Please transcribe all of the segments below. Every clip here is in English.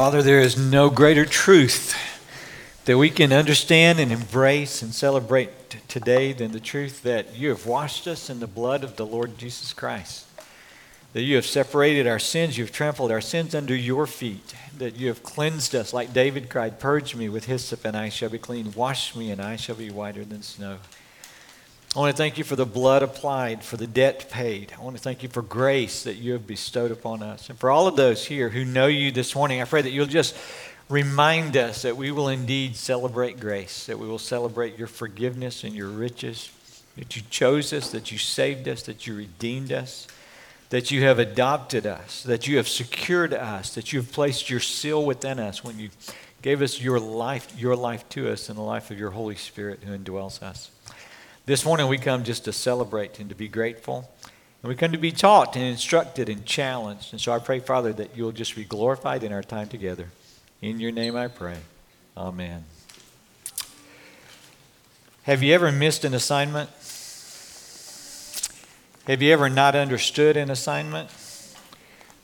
Father, there is no greater truth that we can understand and embrace and celebrate t- today than the truth that you have washed us in the blood of the Lord Jesus Christ. That you have separated our sins, you have trampled our sins under your feet, that you have cleansed us, like David cried, Purge me with hyssop, and I shall be clean. Wash me, and I shall be whiter than snow. I want to thank you for the blood applied, for the debt paid. I want to thank you for grace that you have bestowed upon us. And for all of those here who know you this morning, I pray that you'll just remind us that we will indeed celebrate grace, that we will celebrate your forgiveness and your riches, that you chose us, that you saved us, that you redeemed us, that you have adopted us, that you have secured us, that you have placed your seal within us when you gave us your life, your life to us in the life of your Holy Spirit who indwells us. This morning we come just to celebrate and to be grateful. And we come to be taught and instructed and challenged. And so I pray, Father, that you'll just be glorified in our time together. In your name I pray. Amen. Have you ever missed an assignment? Have you ever not understood an assignment?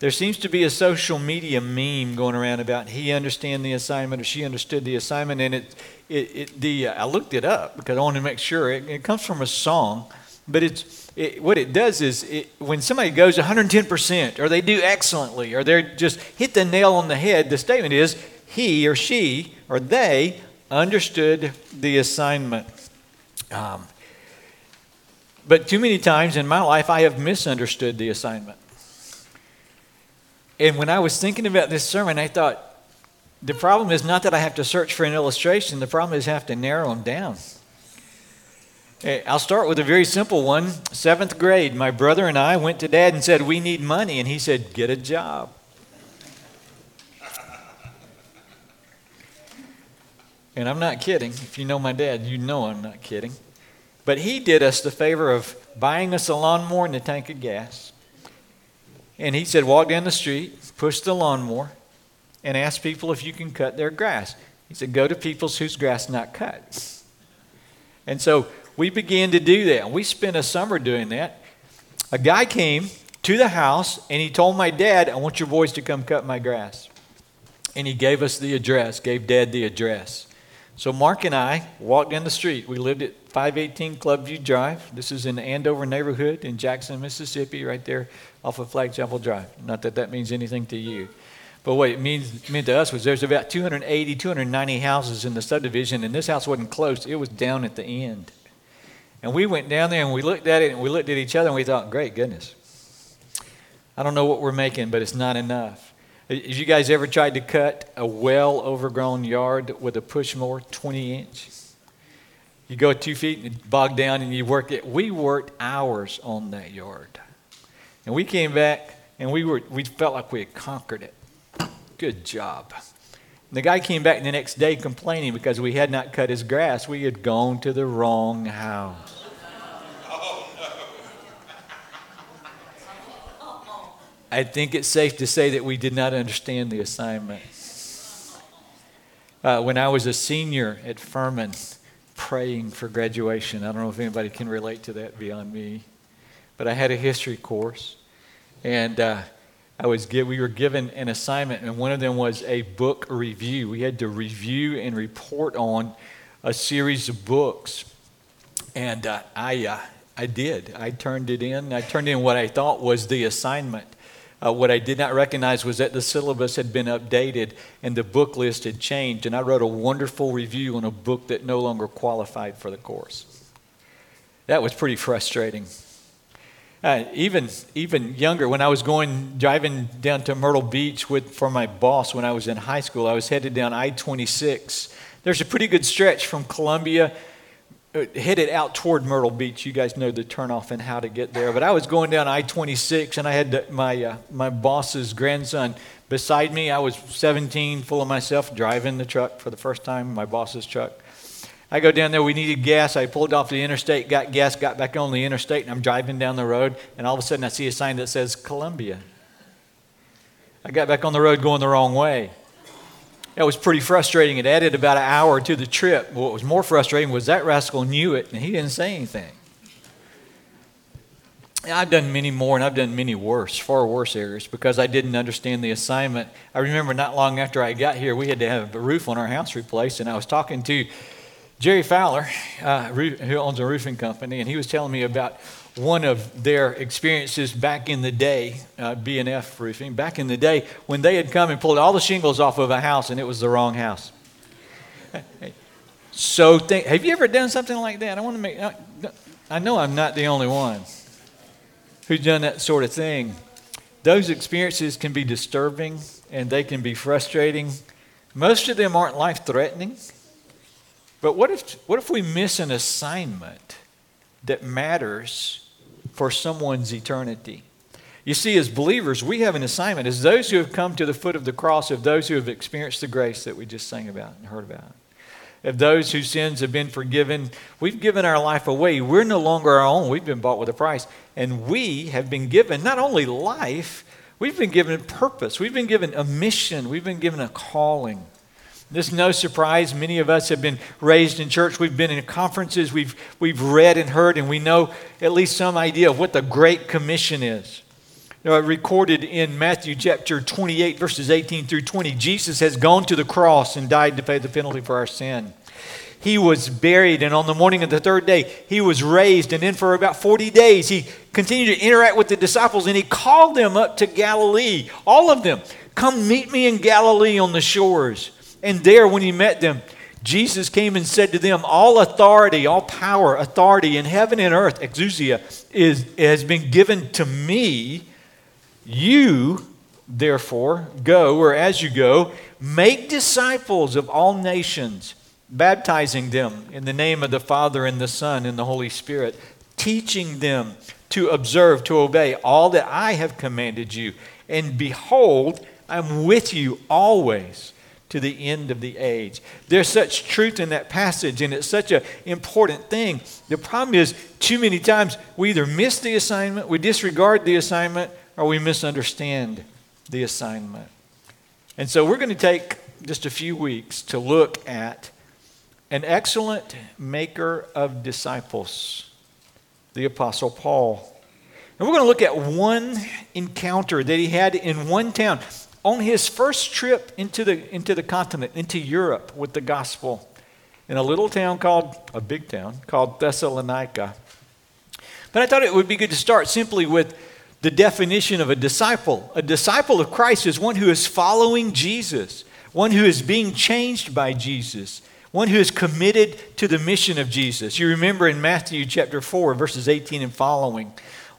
There seems to be a social media meme going around about he understand the assignment or she understood the assignment, and it, it, it the uh, I looked it up because I wanted to make sure it, it comes from a song, but it's it, what it does is it, when somebody goes 110% or they do excellently or they're just hit the nail on the head, the statement is he or she or they understood the assignment. Um, but too many times in my life, I have misunderstood the assignment. And when I was thinking about this sermon, I thought, the problem is not that I have to search for an illustration, the problem is I have to narrow them down. Eh, I'll start with a very simple one. Seventh grade, my brother and I went to dad and said, We need money. And he said, Get a job. And I'm not kidding. If you know my dad, you know I'm not kidding. But he did us the favor of buying us a lawnmower and a tank of gas. And he said, walk down the street, push the lawnmower, and ask people if you can cut their grass. He said, go to people's whose grass not cut. And so we began to do that. We spent a summer doing that. A guy came to the house and he told my dad, I want your boys to come cut my grass. And he gave us the address, gave dad the address. So Mark and I walked down the street. We lived at 518 Clubview Drive. This is in the Andover neighborhood in Jackson, Mississippi, right there off of Flag Chapel Drive. Not that that means anything to you. But what it means, meant to us was there's about 280, 290 houses in the subdivision, and this house wasn't close. It was down at the end. And we went down there and we looked at it and we looked at each other and we thought, great goodness. I don't know what we're making, but it's not enough. Have you guys ever tried to cut a well overgrown yard with a push mower, 20 inch? You go two feet and bog down and you work it. We worked hours on that yard. And we came back and we, were, we felt like we had conquered it. Good job. And the guy came back the next day complaining because we had not cut his grass. We had gone to the wrong house. I think it's safe to say that we did not understand the assignment. Uh, when I was a senior at Furman, praying for graduation, I don't know if anybody can relate to that beyond me but I had a history course, and uh, I was give, we were given an assignment, and one of them was a book review. We had to review and report on a series of books, and uh, I uh, I did. I turned it in. I turned in what I thought was the assignment. Uh, what I did not recognize was that the syllabus had been updated and the book list had changed, and I wrote a wonderful review on a book that no longer qualified for the course. That was pretty frustrating. Uh, even even younger, when I was going driving down to Myrtle Beach with for my boss when I was in high school, I was headed down I-26. There's a pretty good stretch from Columbia headed out toward Myrtle Beach. You guys know the turnoff and how to get there. But I was going down I-26, and I had my uh, my boss's grandson beside me. I was 17, full of myself, driving the truck for the first time, my boss's truck. I go down there, we needed gas. I pulled off the interstate, got gas, got back on the interstate, and I'm driving down the road, and all of a sudden I see a sign that says Columbia. I got back on the road going the wrong way. That was pretty frustrating. It added about an hour to the trip. What was more frustrating was that rascal knew it, and he didn't say anything. I've done many more, and I've done many worse, far worse errors because I didn't understand the assignment. I remember not long after I got here, we had to have a roof on our house replaced, and I was talking to Jerry Fowler, uh, who owns a roofing company, and he was telling me about one of their experiences back in the day, uh, B&F roofing, back in the day when they had come and pulled all the shingles off of a house and it was the wrong house. So, have you ever done something like that? I want to make. I know I'm not the only one who's done that sort of thing. Those experiences can be disturbing and they can be frustrating. Most of them aren't life threatening. But what if, what if we miss an assignment that matters for someone's eternity? You see, as believers, we have an assignment as those who have come to the foot of the cross, of those who have experienced the grace that we just sang about and heard about of those whose sins have been forgiven. We've given our life away. We're no longer our own. We've been bought with a price. And we have been given not only life, we've been given purpose. We've been given a mission. We've been given a calling. This is no surprise. Many of us have been raised in church. We've been in conferences. We've, we've read and heard, and we know at least some idea of what the Great Commission is. Know, recorded in Matthew chapter 28, verses 18 through 20, Jesus has gone to the cross and died to pay the penalty for our sin. He was buried, and on the morning of the third day, he was raised. And then for about 40 days, he continued to interact with the disciples, and he called them up to Galilee, all of them. Come meet me in Galilee on the shores. And there, when he met them, Jesus came and said to them, All authority, all power, authority in heaven and earth, exousia, is, has been given to me. You, therefore, go, or as you go, make disciples of all nations, baptizing them in the name of the Father and the Son and the Holy Spirit, teaching them to observe, to obey all that I have commanded you. And behold, I'm with you always to the end of the age. There's such truth in that passage, and it's such an important thing. The problem is, too many times we either miss the assignment, we disregard the assignment, or we misunderstand the assignment. And so we're going to take just a few weeks to look at an excellent maker of disciples, the Apostle Paul. And we're going to look at one encounter that he had in one town on his first trip into the, into the continent, into Europe with the gospel, in a little town called, a big town, called Thessalonica. But I thought it would be good to start simply with the definition of a disciple. A disciple of Christ is one who is following Jesus, one who is being changed by Jesus, one who is committed to the mission of Jesus. You remember in Matthew chapter 4, verses 18 and following.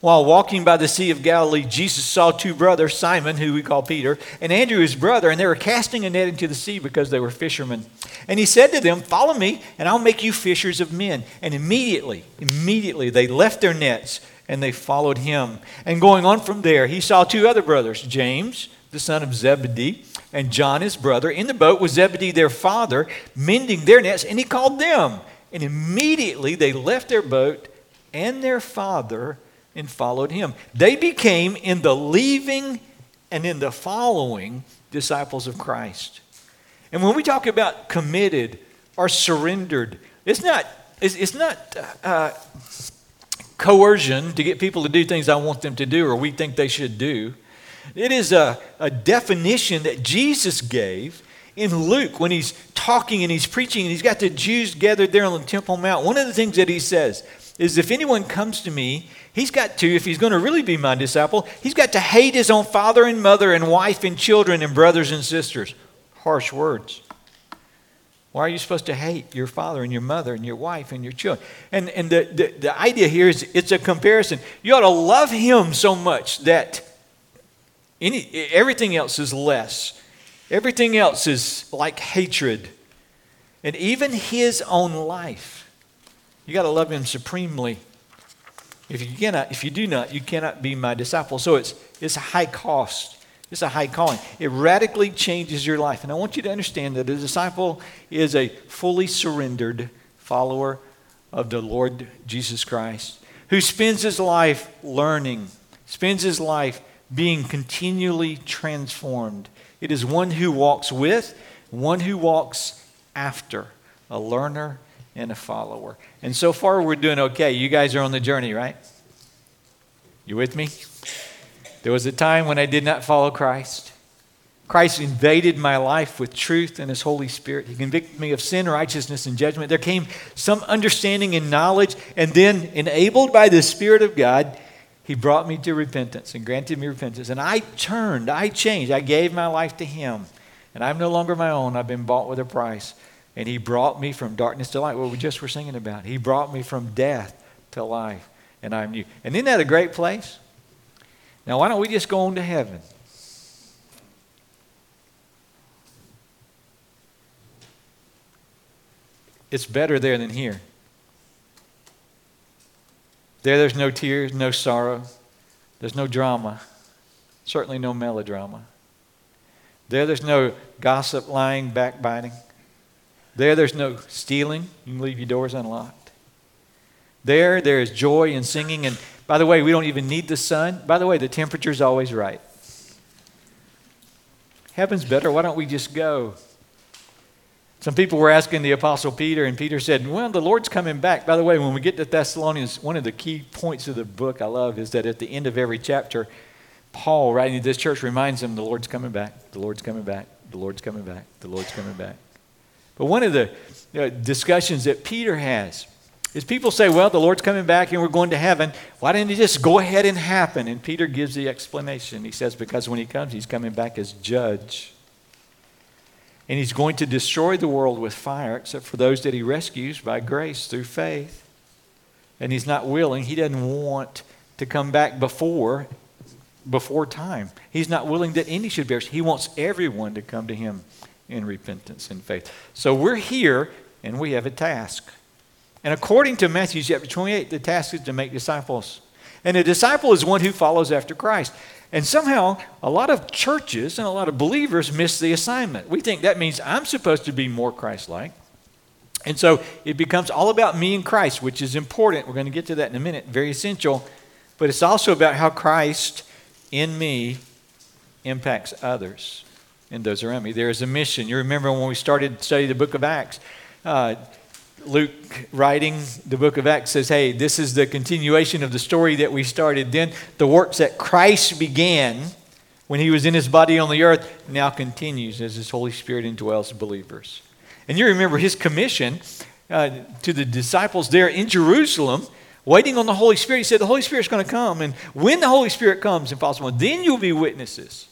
While walking by the Sea of Galilee, Jesus saw two brothers, Simon, who we call Peter, and Andrew, his brother, and they were casting a net into the sea because they were fishermen. And he said to them, Follow me, and I'll make you fishers of men. And immediately, immediately, they left their nets and they followed him. And going on from there, he saw two other brothers, James, the son of Zebedee, and John, his brother, in the boat with Zebedee, their father, mending their nets, and he called them. And immediately they left their boat and their father and followed him. They became, in the leaving and in the following, disciples of Christ. And when we talk about committed or surrendered, it's not, it's, it's not uh, coercion to get people to do things I want them to do or we think they should do. It is a, a definition that Jesus gave in Luke when he's talking and he's preaching and he's got the Jews gathered there on the Temple Mount. One of the things that he says is if anyone comes to me, he's got to, if he's going to really be my disciple, he's got to hate his own father and mother and wife and children and brothers and sisters. Harsh words. Why are you supposed to hate your father and your mother and your wife and your children? And, and the, the, the idea here is it's a comparison. You ought to love him so much that any, everything else is less. Everything else is like hatred. And even his own life. You got to love him supremely. If you cannot, if you do not, you cannot be my disciple. So it's it's a high cost. It's a high calling. It radically changes your life. And I want you to understand that a disciple is a fully surrendered follower of the Lord Jesus Christ who spends his life learning, spends his life being continually transformed. It is one who walks with, one who walks after, a learner and a follower. And so far, we're doing okay. You guys are on the journey, right? You with me? There was a time when I did not follow Christ. Christ invaded my life with truth and His Holy Spirit. He convicted me of sin, righteousness, and judgment. There came some understanding and knowledge, and then, enabled by the Spirit of God, He brought me to repentance and granted me repentance. And I turned, I changed, I gave my life to Him. And I'm no longer my own, I've been bought with a price. And He brought me from darkness to light, what we just were singing about. He brought me from death to life, and I'm new. And isn't that a great place? Now, why don't we just go on to heaven? It's better there than here. There, there's no tears, no sorrow, there's no drama, certainly no melodrama. There, there's no gossip, lying, backbiting. There, there's no stealing. You can leave your doors unlocked. There, there is joy and singing. And by the way, we don't even need the sun. By the way, the temperature's always right. Heaven's better. Why don't we just go? Some people were asking the Apostle Peter, and Peter said, Well, the Lord's coming back. By the way, when we get to Thessalonians, one of the key points of the book I love is that at the end of every chapter, Paul, writing to this church, reminds them the Lord's coming back, the Lord's coming back, the Lord's coming back, the Lord's coming back. But one of the uh, discussions that Peter has is people say, Well, the Lord's coming back and we're going to heaven. Why didn't it just go ahead and happen? And Peter gives the explanation. He says, Because when he comes, he's coming back as judge. And he's going to destroy the world with fire, except for those that he rescues by grace through faith. And he's not willing, he doesn't want to come back before before time. He's not willing that any should perish. He wants everyone to come to him in repentance and faith. So we're here and we have a task. And according to Matthew chapter 28, the task is to make disciples. And a disciple is one who follows after Christ. And somehow, a lot of churches and a lot of believers miss the assignment. We think that means I'm supposed to be more Christ like. And so it becomes all about me and Christ, which is important. We're going to get to that in a minute, very essential. But it's also about how Christ in me impacts others and those around me. There is a mission. You remember when we started to study the book of Acts, uh, Luke writing the book of Acts says, hey, this is the continuation of the story that we started. Then the works that Christ began when he was in his body on the earth now continues as his Holy Spirit indwells believers. And you remember his commission uh, to the disciples there in Jerusalem, waiting on the Holy Spirit. He said, The Holy Spirit's going to come. And when the Holy Spirit comes, impossible, then you'll be witnesses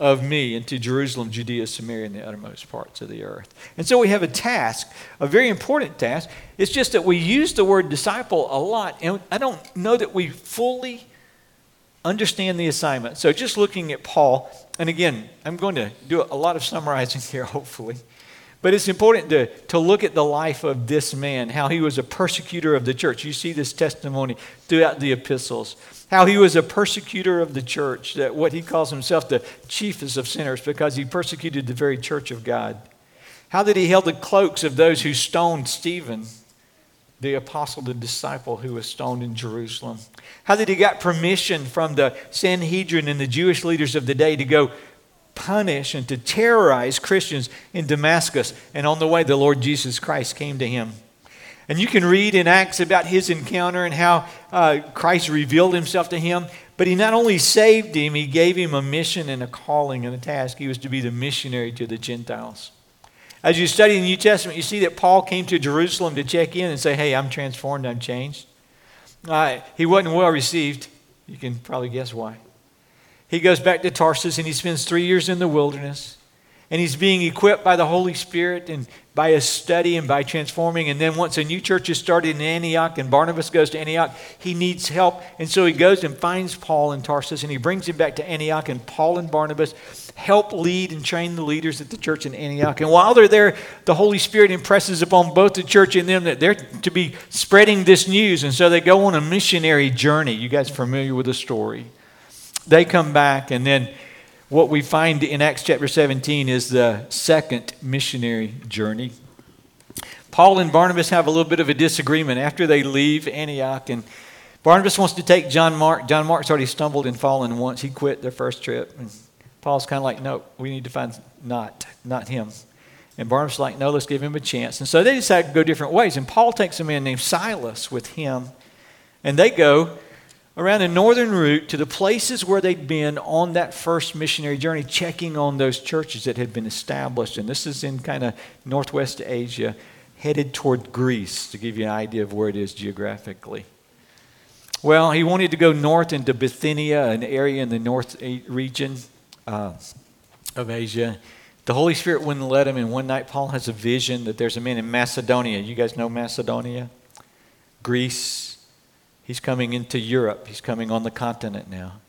of me into Jerusalem, Judea, Samaria, and the uttermost parts of the earth. And so we have a task, a very important task. It's just that we use the word disciple a lot, and I don't know that we fully understand the assignment. So just looking at Paul, and again, I'm going to do a lot of summarizing here, hopefully. But it's important to, to look at the life of this man, how he was a persecutor of the church. You see this testimony throughout the epistles. How he was a persecutor of the church, that what he calls himself the chiefest of sinners because he persecuted the very church of God. How that he held the cloaks of those who stoned Stephen, the apostle, the disciple who was stoned in Jerusalem. How that he got permission from the Sanhedrin and the Jewish leaders of the day to go punish and to terrorize Christians in Damascus. And on the way, the Lord Jesus Christ came to him. And you can read in Acts about his encounter and how uh, Christ revealed himself to him. But he not only saved him, he gave him a mission and a calling and a task. He was to be the missionary to the Gentiles. As you study the New Testament, you see that Paul came to Jerusalem to check in and say, Hey, I'm transformed, I'm changed. Uh, he wasn't well received. You can probably guess why. He goes back to Tarsus and he spends three years in the wilderness. And he's being equipped by the Holy Spirit and by his study and by transforming. And then once a new church is started in Antioch and Barnabas goes to Antioch, he needs help. And so he goes and finds Paul in Tarsus and he brings him back to Antioch. And Paul and Barnabas help lead and train the leaders at the church in Antioch. And while they're there, the Holy Spirit impresses upon both the church and them that they're to be spreading this news. And so they go on a missionary journey. You guys familiar with the story? They come back, and then what we find in Acts chapter 17 is the second missionary journey. Paul and Barnabas have a little bit of a disagreement after they leave Antioch, and Barnabas wants to take John Mark. John Mark's already stumbled and fallen once. He quit their first trip. And Paul's kind of like, no, we need to find not, not him. And Barnabas like, no, let's give him a chance. And so they decide to go different ways. And Paul takes a man named Silas with him, and they go around a northern route to the places where they'd been on that first missionary journey, checking on those churches that had been established. And this is in kind of northwest Asia, headed toward Greece, to give you an idea of where it is geographically. Well, he wanted to go north into Bithynia, an area in the north region uh, of Asia. The Holy Spirit wouldn't let him, and one night Paul has a vision that there's a man in Macedonia. You guys know Macedonia? Greece. He's coming into Europe. He's coming on the continent now.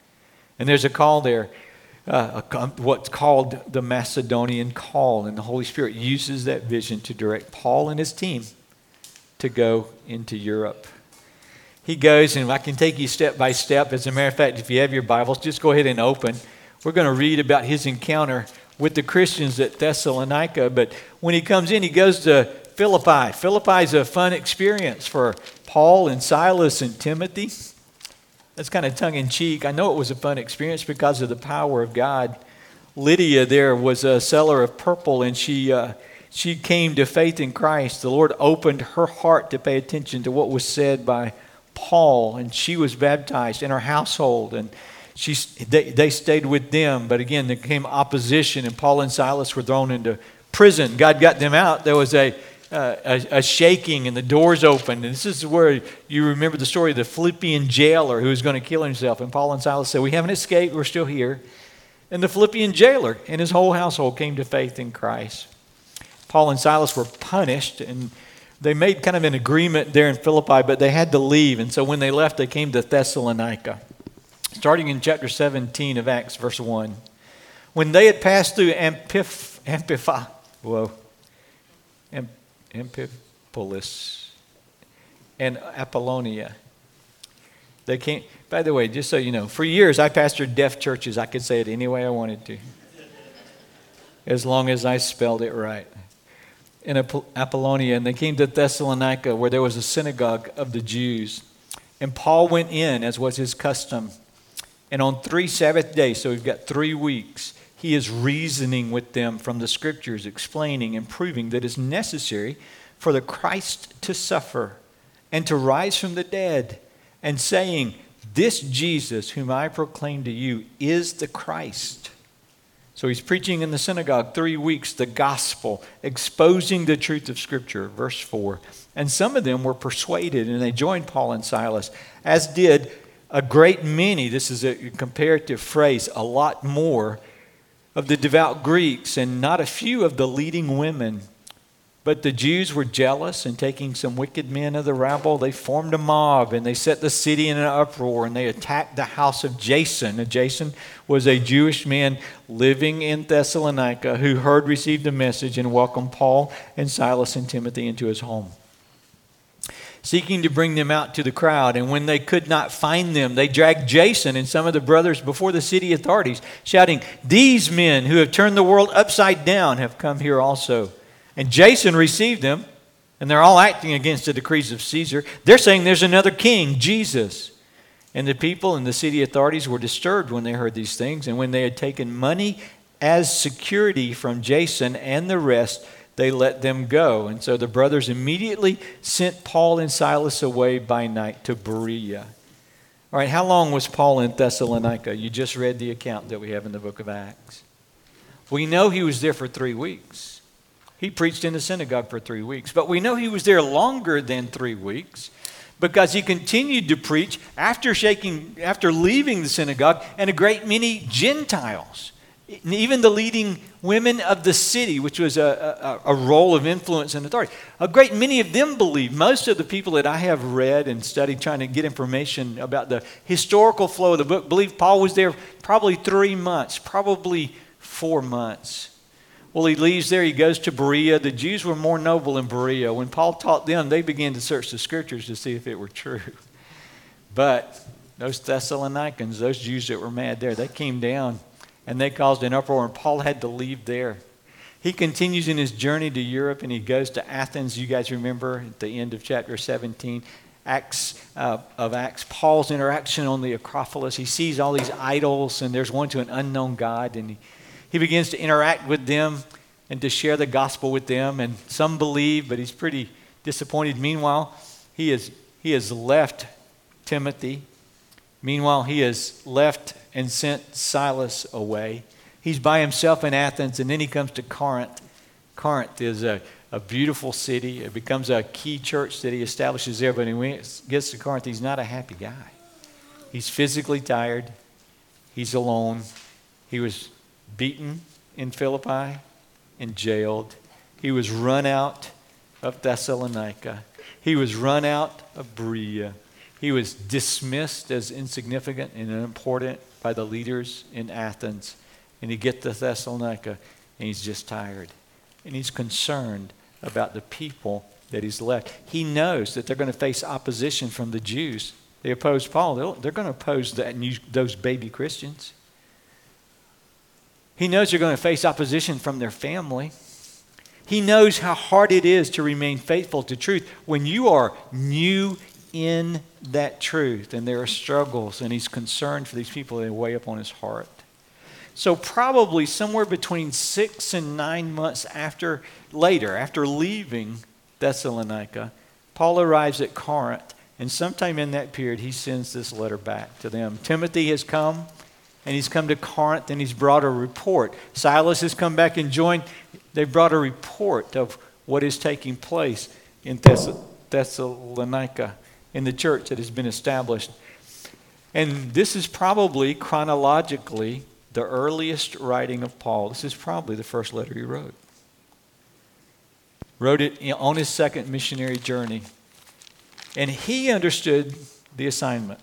And there's a call there, uh, a, what's called the Macedonian call. And the Holy Spirit uses that vision to direct Paul and his team to go into Europe he goes, and I can take you step by step. As a matter of fact, if you have your Bibles, just go ahead and open. We're going to read about his encounter with the Christians at Thessalonica. But when he comes in, he goes to Philippi. Philippi is a fun experience for Paul and Silas and Timothy. That's kind of tongue in cheek. I know it was a fun experience because of the power of God. Lydia there was a seller of purple, and she. Uh, she came to faith in Christ. The Lord opened her heart to pay attention to what was said by Paul, and she was baptized in her household, and she, they, they stayed with them. But again, there came opposition, and Paul and Silas were thrown into prison. God got them out. There was a, a, a, shaking, and the doors opened. And this is where you remember the story of the Philippian jailer who was going to kill himself. And Paul and Silas said, We haven't escaped, we're still here. And the Philippian jailer and his whole household came to faith in Christ. Paul and Silas were punished, and they made kind of an agreement there in Philippi, but they had to leave. And so when they left, they came to Thessalonica. Starting in chapter 17 of Acts, verse 1. When they had passed through Ampif, Amphipa, whoa, Amphipolis and Apollonia, they came, by the way, just so you know, for years I pastored deaf churches. I could say it any way I wanted to, as long as I spelled it right in Apollonia, and they came to Thessalonica, where there was a synagogue of the Jews. And Paul went in, as was his custom. And on three Sabbath days, so we've got three weeks, he is reasoning with them from the scriptures, explaining and proving that it's necessary for the Christ to suffer and to rise from the dead, and saying, This Jesus, whom I proclaim to you, is the Christ. So he's preaching in the synagogue three weeks the gospel, exposing the truth of Scripture. Verse 4. And some of them were persuaded and they joined Paul and Silas, as did a great many, this is a comparative phrase, a lot more of the devout Greeks and not a few of the leading women. But the Jews were jealous, and taking some wicked men of the rabble, they formed a mob and they set the city in an uproar and they attacked the house of Jason. And Jason was a Jewish man living in Thessalonica who heard, received the message, and welcomed Paul and Silas and Timothy into his home. Seeking to bring them out to the crowd, and when they could not find them, they dragged Jason and some of the brothers before the city authorities, shouting, These men who have turned the world upside down have come here also. And Jason received them, and they're all acting against the decrees of Caesar. They're saying there's another king, Jesus. And the people and the city authorities were disturbed when they heard these things. And when they had taken money as security from Jason and the rest, they let them go. And so the brothers immediately sent Paul and Silas away by night to Berea. All right, how long was Paul in Thessalonica? You just read the account that we have in the book of Acts. We know he was there for three weeks. He preached in the synagogue for three weeks. But we know he was there longer than three weeks because he continued to preach after shaking after leaving the synagogue and a great many gentiles even the leading women of the city which was a, a, a, role of influence and authority a great many of them believed most of the people that i have read and studied trying to get information about the historical flow of the book believe paul was there probably three months probably four months well, he leaves there, he goes to Berea. The Jews were more noble in Berea. When Paul taught them, they began to search the scriptures to see if it were true. But those Thessalonians, those Jews that were mad there, they came down and they caused an uproar, and Paul had to leave there. He continues in his journey to Europe and he goes to Athens. You guys remember at the end of chapter 17, Acts uh, of Acts, Paul's interaction on the Acropolis. He sees all these idols, and there's one to an unknown God, and he he begins to interact with them and to share the gospel with them. And some believe, but he's pretty disappointed. Meanwhile, he, is, he has left Timothy Meanwhile, he has left and sent Silas away. He's by himself in Athens, and then he comes to Corinth. Corinth is a, a beautiful city. It becomes a key church that he establishes there, but when he gets to Corinth, he's not a happy guy. He's physically tired, he's alone. He was beaten in Philippi and jailed. He was run out of Thessalonica. He was run out of Berea. He was dismissed as insignificant and unimportant by the leaders in Athens. And he gets to Thessalonica and he's just tired. And he's concerned about the people that he's left. He knows that they're going to face opposition from the Jews. They oppose Paul, they're going to oppose that, those baby Christians. He knows they're going to face opposition from their family. He knows how hard it is to remain faithful to truth when you are new in that truth and there are struggles and he's concerned for these people that weigh up on his heart. So probably somewhere between six and nine months after later, after leaving Thessalonica, Paul arrives at Corinth, and sometime in that period he sends this letter back to them. Timothy has come, and he's come to Corinth, and he's brought a report. Silas has come back and joined. They've brought a report of what is taking place in Thess- Thessalonica in the church that has been established. And this is probably chronologically the earliest writing of Paul. This is probably the first letter he wrote. Wrote it on his second missionary journey. And he understood the assignment.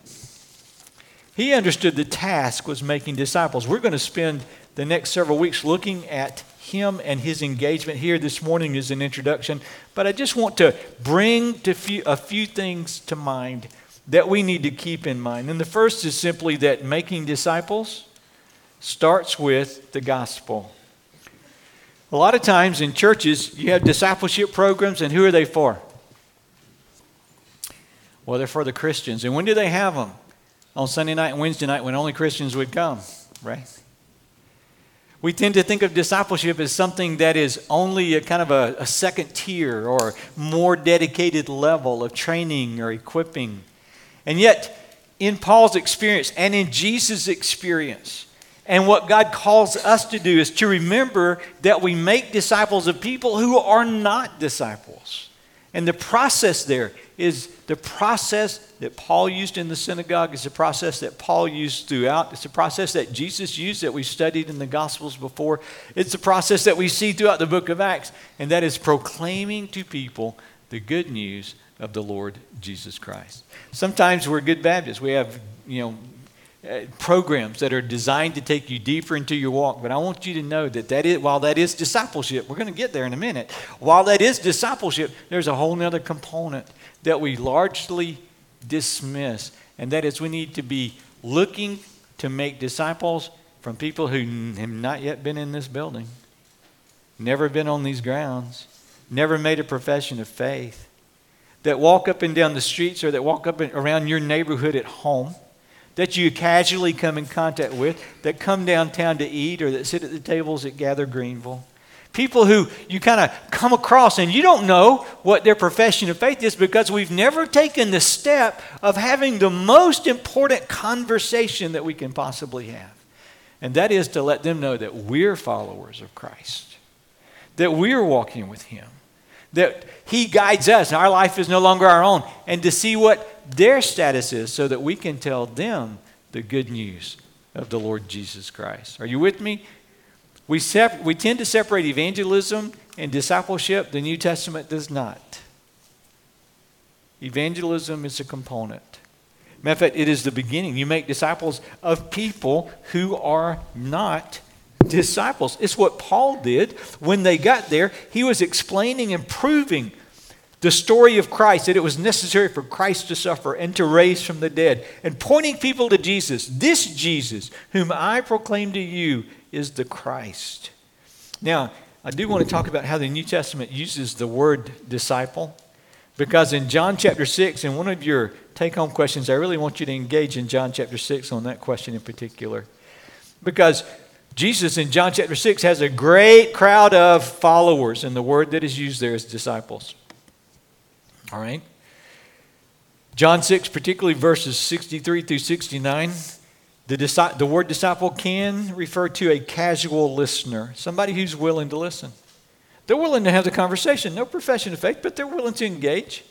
He understood the task was making disciples. We're going to spend the next several weeks looking at him and his engagement here this morning is an introduction, but I just want to bring to few, a few things to mind that we need to keep in mind. And the first is simply that making disciples starts with the gospel. A lot of times in churches, you have discipleship programs, and who are they for? Well, they're for the Christians. And when do they have them? On Sunday night and Wednesday night when only Christians would come, right? We tend to think of discipleship as something that is only a kind of a, a second tier or more dedicated level of training or equipping. And yet, in Paul's experience and in Jesus' experience, and what God calls us to do is to remember that we make disciples of people who are not disciples. And the process there is the process that Paul used in the synagogue. It's a process that Paul used throughout. It's a process that Jesus used that we studied in the Gospels before. It's a process that we see throughout the book of Acts, and that is proclaiming to people the good news of the Lord Jesus Christ. Sometimes we're good Baptists. We have, you know, Uh, programs that are designed to take you deeper into your walk. But I want you to know that, that is, while that is discipleship, we're going to get there in a minute. While that is discipleship, there's a whole other component that we largely dismiss, and that is we need to be looking to make disciples from people who have not yet been in this building, never been on these grounds, never made a profession of faith, that walk up and down the streets or that walk up and around your neighborhood at home that you casually come in contact with, that come downtown to eat, or that sit at the tables at Gather Greenville. People who you kind of come across and you don't know what their profession of faith is because we've never taken the step of having the most important conversation that we can possibly have. And that is to let them know that we're followers of Christ, that we're walking with Him, that He guides us, our life is no longer our own, and to see what their status is so that we can tell them the good news of the Lord Jesus Christ. Are you with me? We, sep- we tend to separate evangelism and discipleship. The New Testament does not. Evangelism is a component. Matter of fact, it is the beginning. You make disciples of people who are not disciples. It's what Paul did when they got there. He was explaining and proving the story of Christ, that it was necessary for Christ to suffer and to raise from the dead, and pointing people to Jesus. This Jesus, whom I proclaim to you, is the Christ. Now, I do want to talk about how the New Testament uses the word disciple, because in John chapter 6, in one of your take home questions, I really want you to engage in John chapter 6 on that question in particular. Because Jesus in John chapter 6 has a great crowd of followers, and the word that is used there is disciples. All right? John 6, particularly verses 63 through 69, the, the word disciple can refer to a casual listener, somebody who's willing to listen. They're willing to have the conversation, no profession of faith, but they're willing to engage.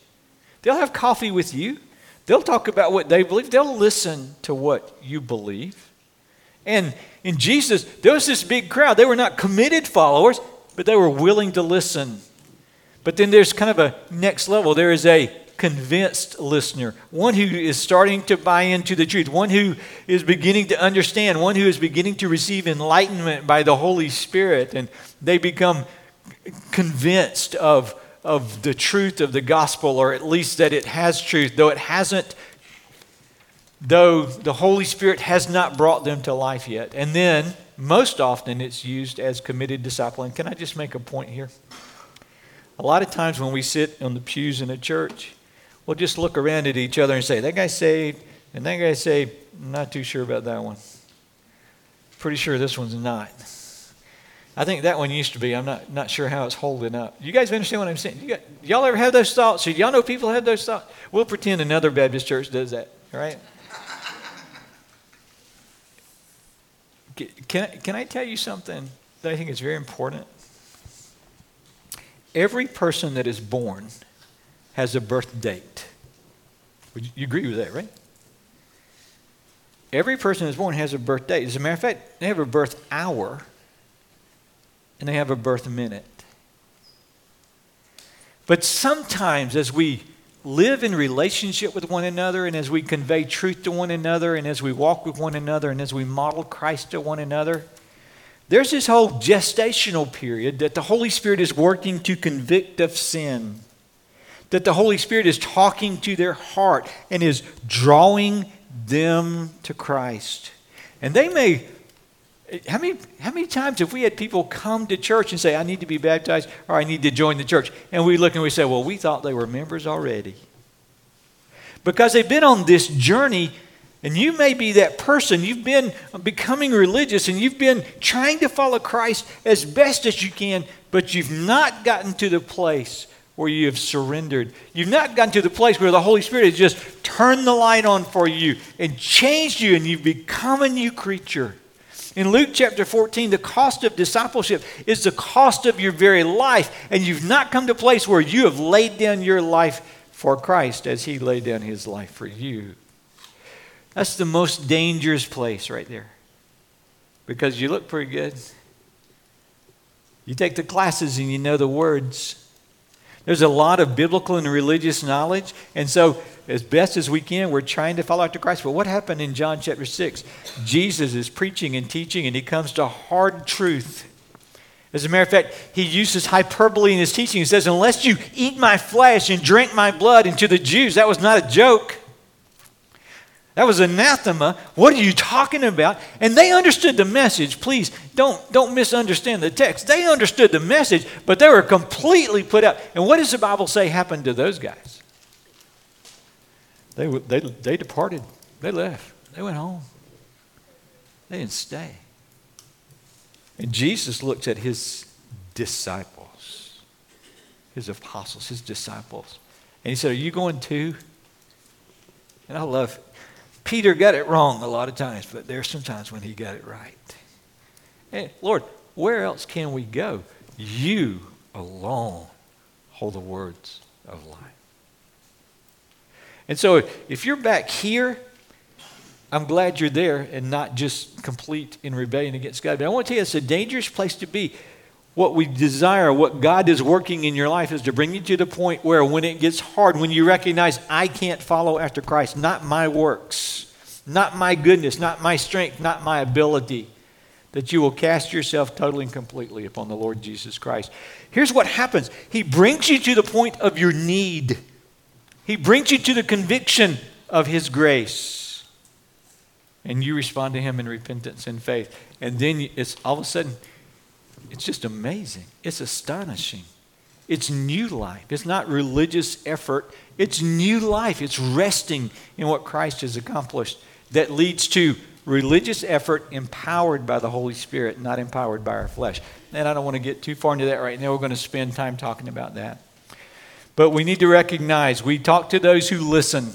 They'll have coffee with you. They'll talk about what they believe. They'll listen to what you believe. And in Jesus, there was this big crowd. They were not committed followers, but they were willing to listen. But then there's kind of a next level. There is a convinced listener, one who is starting to buy into the truth, one who is beginning to understand, one who is beginning to receive enlightenment by the Holy Spirit, and they become convinced of, of the truth of the gospel, or at least that it has truth, though it hasn't, though the Holy Spirit has not brought them to life yet. And then, most often, it's used as committed discipline. Can I just make a point here? A lot of times when we sit on the pews in a church, we'll just look around at each other and say, that guy's saved, and that guy's saved. I'm not too sure about that one. Pretty sure this one's not. I think that one used to be. I'm not, not sure how it's holding up. You guys understand what I'm saying? You got, y'all ever have those thoughts? Y'all know people have those thoughts? We'll pretend another Baptist church does that, right? Can, can I tell you something that I think is very important? Every person that is born has a birth date. Would you agree with that, right? Every person that's born has a birth date. As a matter of fact, they have a birth hour and they have a birth minute. But sometimes, as we live in relationship with one another, and as we convey truth to one another, and as we walk with one another, and as we model Christ to one another, there's this whole gestational period that the Holy Spirit is working to convict of sin. That the Holy Spirit is talking to their heart and is drawing them to Christ. And they may how many, how many times have we had people come to church and say, I need to be baptized or I need to join the church? And we look and we say, Well, we thought they were members already. Because they've been on this journey, and you may be that person. You've been becoming religious and you've been trying to follow Christ as best as you can, but you've not gotten to the place where you have surrendered. You've not gotten to the place where the Holy Spirit has just turned the light on for you and changed you, and you've become a new creature. In Luke chapter 14, the cost of discipleship is the cost of your very life, and you've not come to a place where you have laid down your life for Christ as He laid down His life for you. That's the most dangerous place right there because you look pretty good. You take the classes and you know the words. There's a lot of biblical and religious knowledge, and so as best as we can, we're trying to follow after Christ. But what happened in John chapter 6? Jesus is preaching and teaching, and he comes to hard truth. As a matter of fact, he uses hyperbole in his teaching. He says, Unless you eat my flesh and drink my blood, and to the Jews, that was not a joke. That was anathema. What are you talking about? And they understood the message. Please don't, don't misunderstand the text. They understood the message, but they were completely put out. And what does the Bible say happened to those guys? They, they, they departed. They left. They went home. They didn't stay. And Jesus looked at his disciples, his apostles, his disciples. And he said, Are you going too? And I love, Peter got it wrong a lot of times, but there's some times when he got it right. Hey, Lord, where else can we go? You alone hold the words of life. And so if you're back here, I'm glad you're there and not just complete in rebellion against God. But I want to tell you, it's a dangerous place to be. What we desire, what God is working in your life, is to bring you to the point where when it gets hard, when you recognize, I can't follow after Christ, not my works, not my goodness, not my strength, not my ability, that you will cast yourself totally and completely upon the Lord Jesus Christ. Here's what happens He brings you to the point of your need. He brings you to the conviction of His grace. And you respond to Him in repentance and faith. And then it's all of a sudden, it's just amazing. It's astonishing. It's new life. It's not religious effort. It's new life. It's resting in what Christ has accomplished that leads to religious effort empowered by the Holy Spirit, not empowered by our flesh. And I don't want to get too far into that right now. We're going to spend time talking about that. But we need to recognize we talk to those who listen.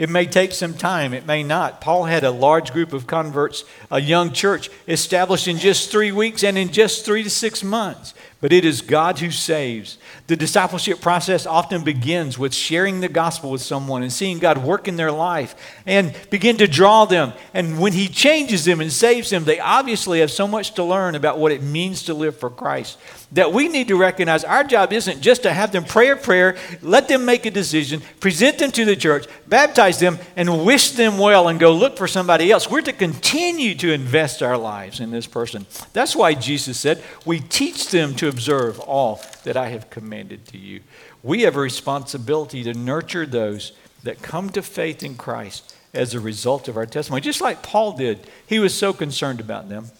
It may take some time, it may not. Paul had a large group of converts, a young church established in just three weeks and in just three to six months. But it is God who saves. The discipleship process often begins with sharing the gospel with someone and seeing God work in their life and begin to draw them. And when He changes them and saves them, they obviously have so much to learn about what it means to live for Christ that we need to recognize our job isn't just to have them pray a prayer, let them make a decision, present them to the church, baptize them, and wish them well and go look for somebody else. We're to continue to invest our lives in this person. That's why Jesus said, We teach them to observe all that I have commanded to you. We have a responsibility to nurture those that come to faith in Christ as a result of our testimony, just like Paul did. He was so concerned about them.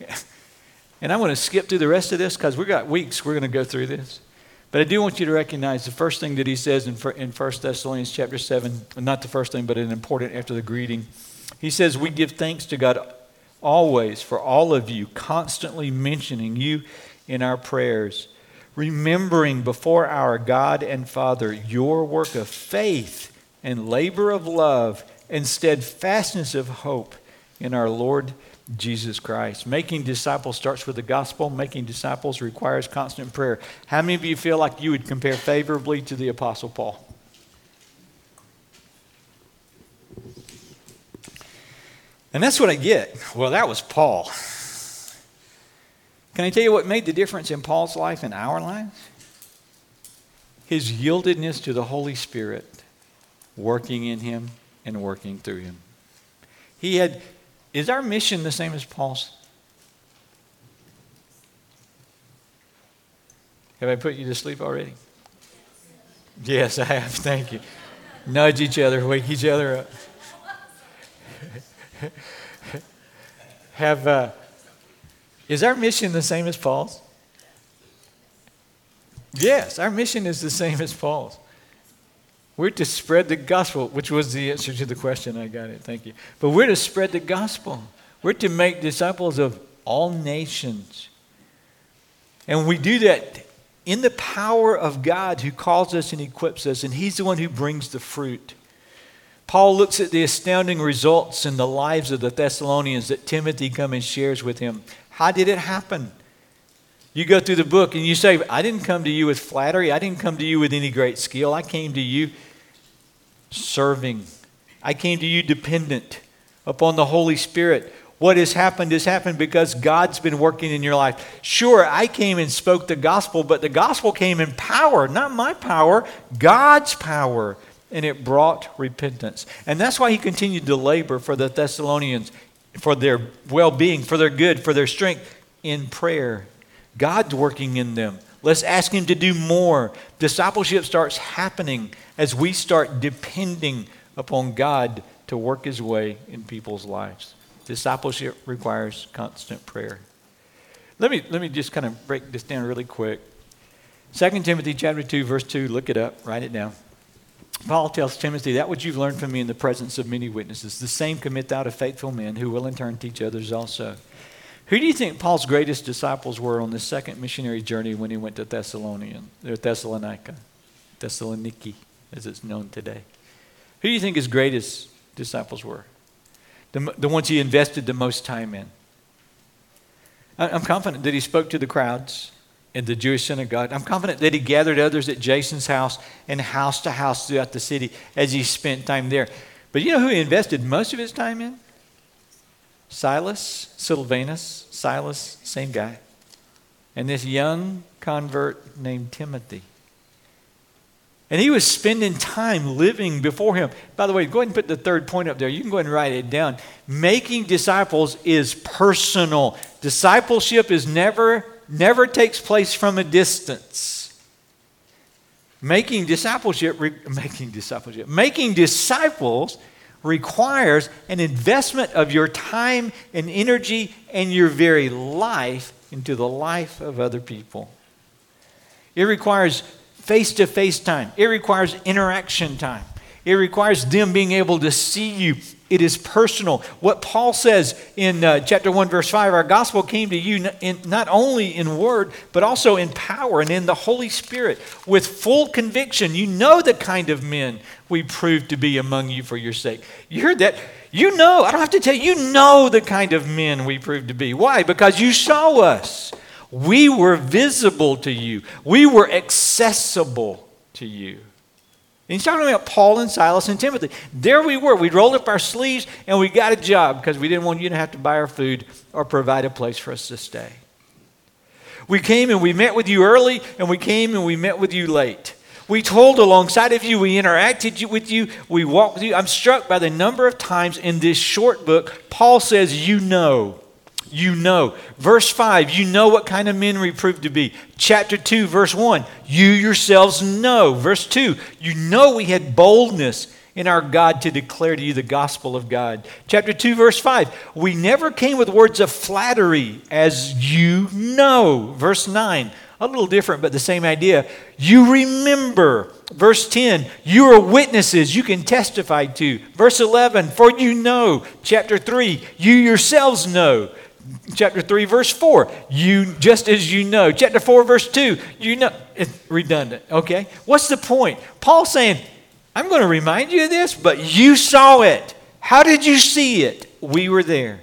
And I'm going to skip through the rest of this because we've got weeks we're going to go through this. But I do want you to recognize the first thing that he says in, in 1 Thessalonians chapter 7, not the first thing, but an important after the greeting. He says, We give thanks to God always for all of you, constantly mentioning you in our prayers, remembering before our God and Father your work of faith and labor of love and steadfastness of hope in our Lord Jesus Christ. Making disciples starts with the gospel. Making disciples requires constant prayer. How many of you feel like you would compare favorably to the Apostle Paul? And that's what I get. Well, that was Paul. Can I tell you what made the difference in Paul's life and our lives? His yieldedness to the Holy Spirit working in him and working through him. He had is our mission the same as Paul's? Have I put you to sleep already? Yes, I have. Thank you. Nudge each other, wake each other up. have uh, is our mission the same as Paul's? Yes, our mission is the same as Paul's. We're to spread the gospel, which was the answer to the question. I got it. Thank you. But we're to spread the gospel. We're to make disciples of all nations. And we do that in the power of God who calls us and equips us, and He's the one who brings the fruit. Paul looks at the astounding results in the lives of the Thessalonians that Timothy comes and shares with him. How did it happen? You go through the book and you say, I didn't come to you with flattery. I didn't come to you with any great skill. I came to you serving. I came to you dependent upon the Holy Spirit. What has happened has happened because God's been working in your life. Sure, I came and spoke the gospel, but the gospel came in power, not my power, God's power. And it brought repentance. And that's why he continued to labor for the Thessalonians, for their well being, for their good, for their strength in prayer. God's working in them. Let's ask Him to do more. Discipleship starts happening as we start depending upon God to work His way in people's lives. Discipleship requires constant prayer. Let me, let me just kind of break this down really quick. 2 Timothy chapter 2, verse 2, look it up, write it down. Paul tells Timothy, That which you've learned from me in the presence of many witnesses, the same commit thou to faithful men who will in turn teach others also. Who do you think Paul's greatest disciples were on the second missionary journey when he went to Thessalonian, or Thessalonica, Thessaloniki, as it's known today? Who do you think his greatest disciples were? The, the ones he invested the most time in. I'm confident that he spoke to the crowds in the Jewish synagogue. I'm confident that he gathered others at Jason's house and house to house throughout the city as he spent time there. But you know who he invested most of his time in? Silas, Silvanus, Silas, same guy. And this young convert named Timothy. And he was spending time living before him. By the way, go ahead and put the third point up there. You can go ahead and write it down. Making disciples is personal. Discipleship is never, never takes place from a distance. Making discipleship, making discipleship, making disciples requires an investment of your time and energy and your very life into the life of other people. It requires face to face time, it requires interaction time. It requires them being able to see you It is personal. What Paul says in uh, chapter 1, verse 5 our gospel came to you in, not only in word, but also in power and in the Holy Spirit with full conviction. You know the kind of men we proved to be among you for your sake. You heard that? You know, I don't have to tell you, you know the kind of men we proved to be. Why? Because you saw us. We were visible to you, we were accessible to you. And he's talking about Paul and Silas and Timothy. There we were. We rolled up our sleeves and we got a job because we didn't want you to have to buy our food or provide a place for us to stay. We came and we met with you early, and we came and we met with you late. We told alongside of you, we interacted with you, we walked with you. I'm struck by the number of times in this short book, Paul says, You know. You know. Verse 5, you know what kind of men we proved to be. Chapter 2, verse 1, you yourselves know. Verse 2, you know we had boldness in our God to declare to you the gospel of God. Chapter 2, verse 5, we never came with words of flattery, as you know. Verse 9, a little different, but the same idea. You remember. Verse 10, you are witnesses you can testify to. Verse 11, for you know. Chapter 3, you yourselves know. Chapter 3, verse 4, you just as you know. Chapter 4, verse 2, you know. It's redundant, okay? What's the point? Paul saying, I'm going to remind you of this, but you saw it. How did you see it? We were there.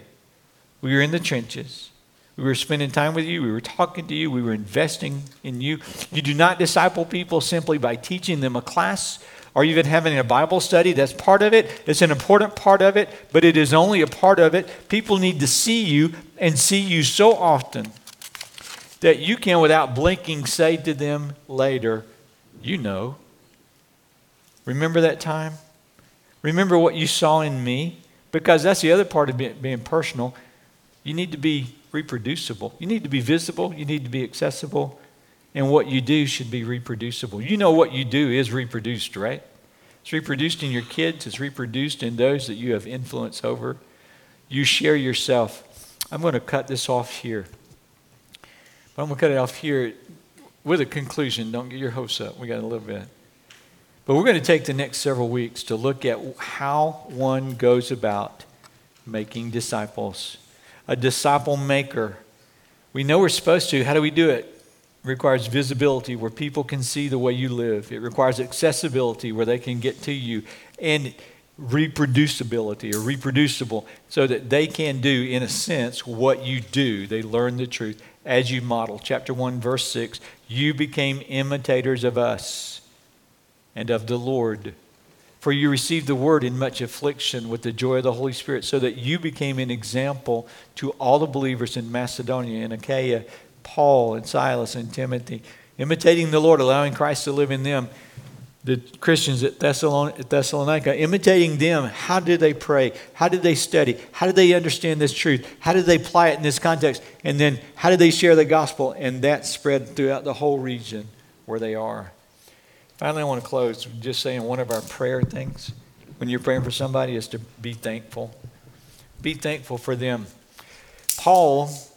We were in the trenches. We were spending time with you. We were talking to you. We were investing in you. You do not disciple people simply by teaching them a class or even having a Bible study. That's part of it. It's an important part of it, but it is only a part of it. People need to see you and see you so often that you can, without blinking, say to them later, You know. Remember that time? Remember what you saw in me? Because that's the other part of being personal. You need to be reproducible. You need to be visible, you need to be accessible, and what you do should be reproducible. You know what you do is reproduced, right? It's reproduced in your kids, it's reproduced in those that you have influence over. You share yourself. I'm going to cut this off here. But I'm going to cut it off here with a conclusion. Don't get your hopes up. We got a little bit. But we're going to take the next several weeks to look at how one goes about making disciples a disciple maker. We know we're supposed to. How do we do it? Requires visibility where people can see the way you live. It requires accessibility where they can get to you. And reproducibility or reproducible so that they can do, in a sense, what you do. They learn the truth as you model. Chapter 1, verse 6 You became imitators of us and of the Lord. For you received the word in much affliction with the joy of the Holy Spirit, so that you became an example to all the believers in Macedonia and Achaia, Paul and Silas and Timothy, imitating the Lord, allowing Christ to live in them. The Christians at Thessalonica, imitating them, how did they pray? How did they study? How did they understand this truth? How did they apply it in this context? And then how did they share the gospel? And that spread throughout the whole region where they are. Finally, I want to close just saying one of our prayer things when you're praying for somebody is to be thankful. Be thankful for them.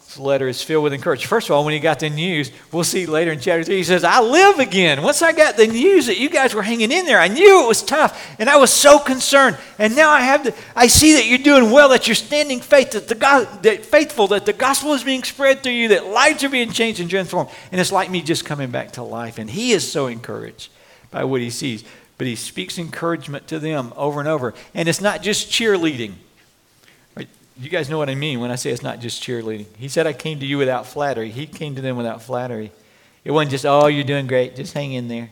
Paul's letter is filled with encouragement. First of all, when he got the news, we'll see later in chapter 3, he says, I live again. Once I got the news that you guys were hanging in there, I knew it was tough, and I was so concerned. And now I have the, I see that you're doing well, that you're standing faith, that the God, that faithful, that the gospel is being spread through you, that lives are being changed and transformed. And it's like me just coming back to life. And he is so encouraged by what he sees. But he speaks encouragement to them over and over. And it's not just cheerleading. You guys know what I mean when I say it's not just cheerleading. He said, I came to you without flattery. He came to them without flattery. It wasn't just, oh, you're doing great. Just hang in there.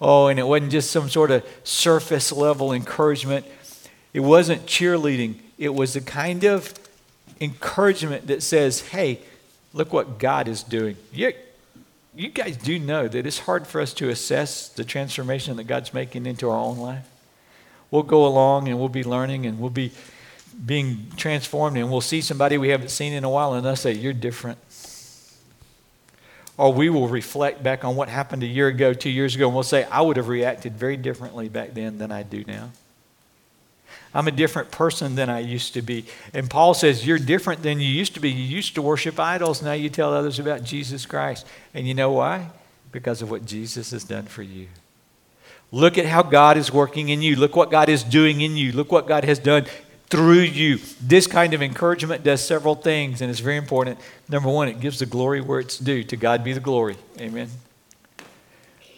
Oh, and it wasn't just some sort of surface level encouragement. It wasn't cheerleading. It was the kind of encouragement that says, hey, look what God is doing. You're, you guys do know that it's hard for us to assess the transformation that God's making into our own life. We'll go along and we'll be learning and we'll be being transformed and we'll see somebody we haven't seen in a while and they'll say, You're different. Or we will reflect back on what happened a year ago, two years ago, and we'll say, I would have reacted very differently back then than I do now. I'm a different person than I used to be. And Paul says, You're different than you used to be. You used to worship idols. Now you tell others about Jesus Christ. And you know why? Because of what Jesus has done for you. Look at how God is working in you. Look what God is doing in you. Look what God has done through you. This kind of encouragement does several things, and it's very important. Number one, it gives the glory where it's due. To God be the glory. Amen.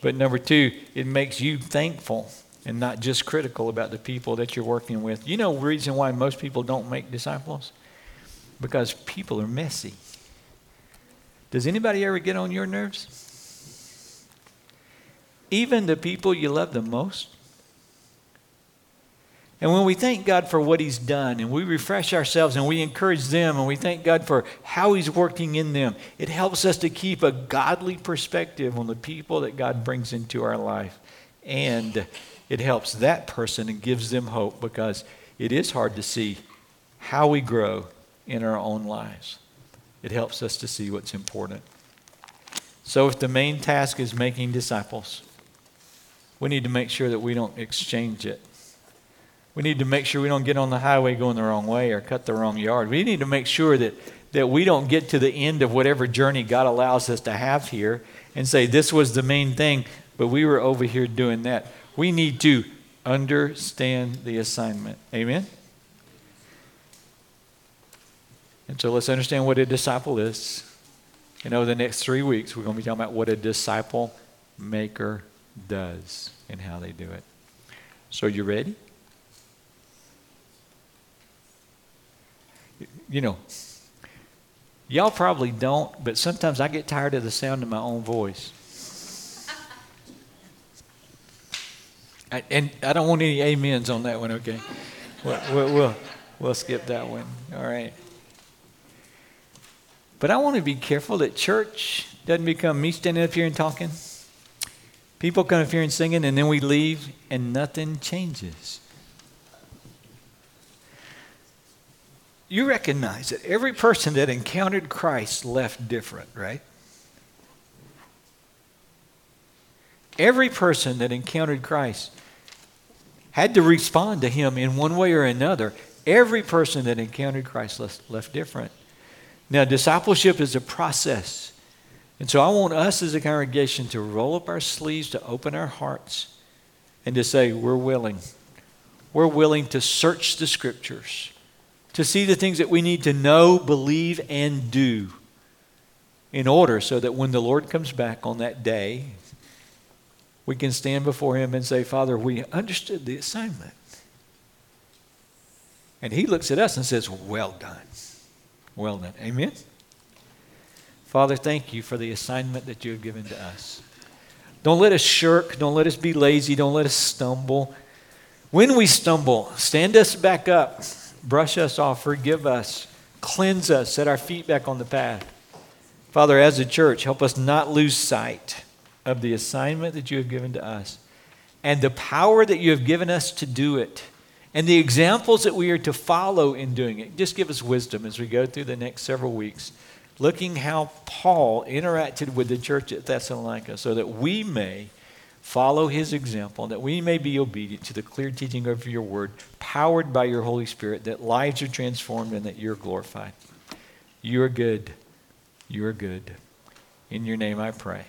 But number two, it makes you thankful and not just critical about the people that you're working with. You know, reason why most people don't make disciples? Because people are messy. Does anybody ever get on your nerves? Even the people you love the most? And when we thank God for what He's done and we refresh ourselves and we encourage them and we thank God for how He's working in them, it helps us to keep a godly perspective on the people that God brings into our life. And it helps that person and gives them hope because it is hard to see how we grow in our own lives. It helps us to see what's important. So, if the main task is making disciples, we need to make sure that we don't exchange it we need to make sure we don't get on the highway going the wrong way or cut the wrong yard. We need to make sure that, that we don't get to the end of whatever journey God allows us to have here and say, this was the main thing, but we were over here doing that. We need to understand the assignment. Amen? And so let's understand what a disciple is. And over the next three weeks, we're going to be talking about what a disciple maker does and how they do it. So, you ready? You know, y'all probably don't, but sometimes I get tired of the sound of my own voice. I, and I don't want any amens on that one, okay? We'll, we'll, we'll, we'll skip that one. All right. But I want to be careful that church doesn't become me standing up here and talking. People come up here and singing, and then we leave, and nothing changes. You recognize that every person that encountered Christ left different, right? Every person that encountered Christ had to respond to him in one way or another. Every person that encountered Christ left, left different. Now, discipleship is a process. And so I want us as a congregation to roll up our sleeves, to open our hearts, and to say, we're willing. We're willing to search the scriptures to see the things that we need to know, believe, and do in order so that when the Lord comes back on that day, we can stand before Him and say, Father, we understood the assignment. And He looks at us and says, Well done. Well done. Amen? Father, thank you for the assignment that you have given to us. Don't let us shirk. Don't let us be lazy. Don't let us stumble. When we stumble, stand us back up brush us off, forgive us, cleanse us, set our feet back on the path. Father, as a church, help us not lose sight of the assignment that you have given to us and the power that you have given us to do it and the examples that we are to follow in doing it. Just give us wisdom as we go through the next several weeks, looking how Paul interacted with the church at Thessalonica so that we may follow his example, that we may be obedient to the clear teaching of your word, powered by your Holy Spirit, that lives are transformed and that you're glorified. You are good. You are good. In your name I pray.